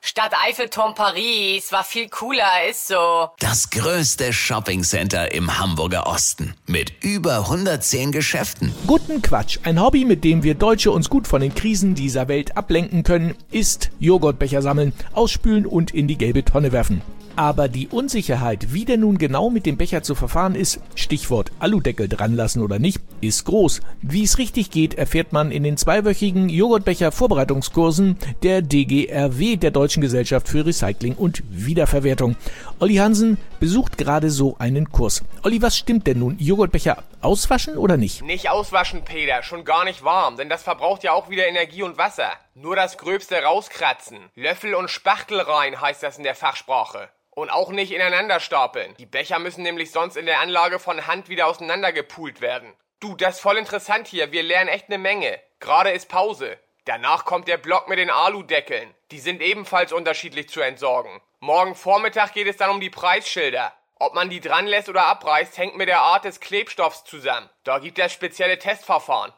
Stadt Eiffelturm Paris war viel cooler, ist so. Das größte Shoppingcenter im Hamburger Osten mit über 110 Geschäften. Guten Quatsch. Ein Hobby, mit dem wir Deutsche uns gut von den Krisen dieser Welt ablenken können, ist Joghurtbecher sammeln, ausspülen und in die gelbe Tonne werfen. Aber die Unsicherheit, wie denn nun genau mit dem Becher zu verfahren ist, Stichwort Aludeckel dran lassen oder nicht, ist groß. Wie es richtig geht, erfährt man in den zweiwöchigen Joghurtbecher-Vorbereitungskursen der DGRW, der Deutschen Gesellschaft für Recycling und Wiederverwertung. Olli Hansen besucht gerade so einen Kurs. Olli, was stimmt denn nun? Joghurtbecher auswaschen oder nicht? Nicht auswaschen, Peter, schon gar nicht warm, denn das verbraucht ja auch wieder Energie und Wasser. Nur das Gröbste rauskratzen. Löffel und Spachtel rein heißt das in der Fachsprache. Und auch nicht ineinander stapeln. Die Becher müssen nämlich sonst in der Anlage von Hand wieder auseinandergepult werden. Du, das ist voll interessant hier. Wir lernen echt ne Menge. Gerade ist Pause. Danach kommt der Block mit den Aludeckeln. Die sind ebenfalls unterschiedlich zu entsorgen. Morgen Vormittag geht es dann um die Preisschilder. Ob man die dran lässt oder abreißt, hängt mit der Art des Klebstoffs zusammen. Da gibt es spezielle Testverfahren.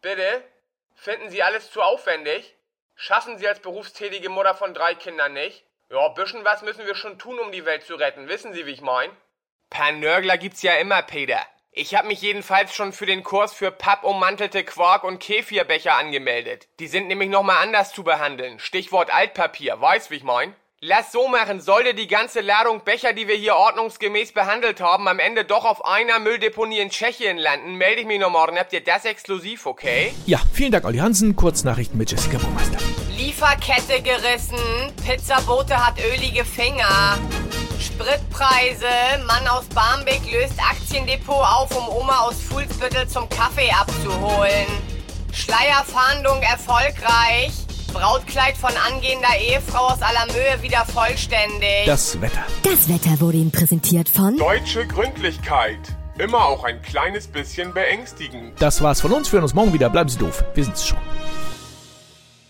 Bitte? Finden Sie alles zu aufwendig? Schaffen Sie als berufstätige Mutter von drei Kindern nicht? Ja, bisschen was müssen wir schon tun, um die Welt zu retten. Wissen Sie, wie ich mein? Paar Nörgler gibt's ja immer, Peter. Ich hab mich jedenfalls schon für den Kurs für pappummantelte Quark- und Kefirbecher angemeldet. Die sind nämlich nochmal anders zu behandeln. Stichwort Altpapier. Weißt, wie ich mein? Lass so machen, sollte die ganze Ladung Becher, die wir hier ordnungsgemäß behandelt haben, am Ende doch auf einer Mülldeponie in Tschechien landen, melde ich mich noch morgen. Habt ihr das exklusiv, okay? Ja, vielen Dank, Olli Hansen. Kurznachrichten mit Jessica Burmeister. Lieferkette gerissen. Pizzabote hat ölige Finger. Spritpreise. Mann aus Barmbek löst Aktiendepot auf, um Oma aus Fuhlsbüttel zum Kaffee abzuholen. Schleierfahndung erfolgreich. Brautkleid von angehender Ehefrau aus Allermöhe wieder vollständig. Das Wetter. Das Wetter wurde Ihnen präsentiert von Deutsche Gründlichkeit. Immer auch ein kleines bisschen beängstigend. Das war's von uns. Wir hören uns morgen wieder. Bleiben Sie doof. Wir sind's schon.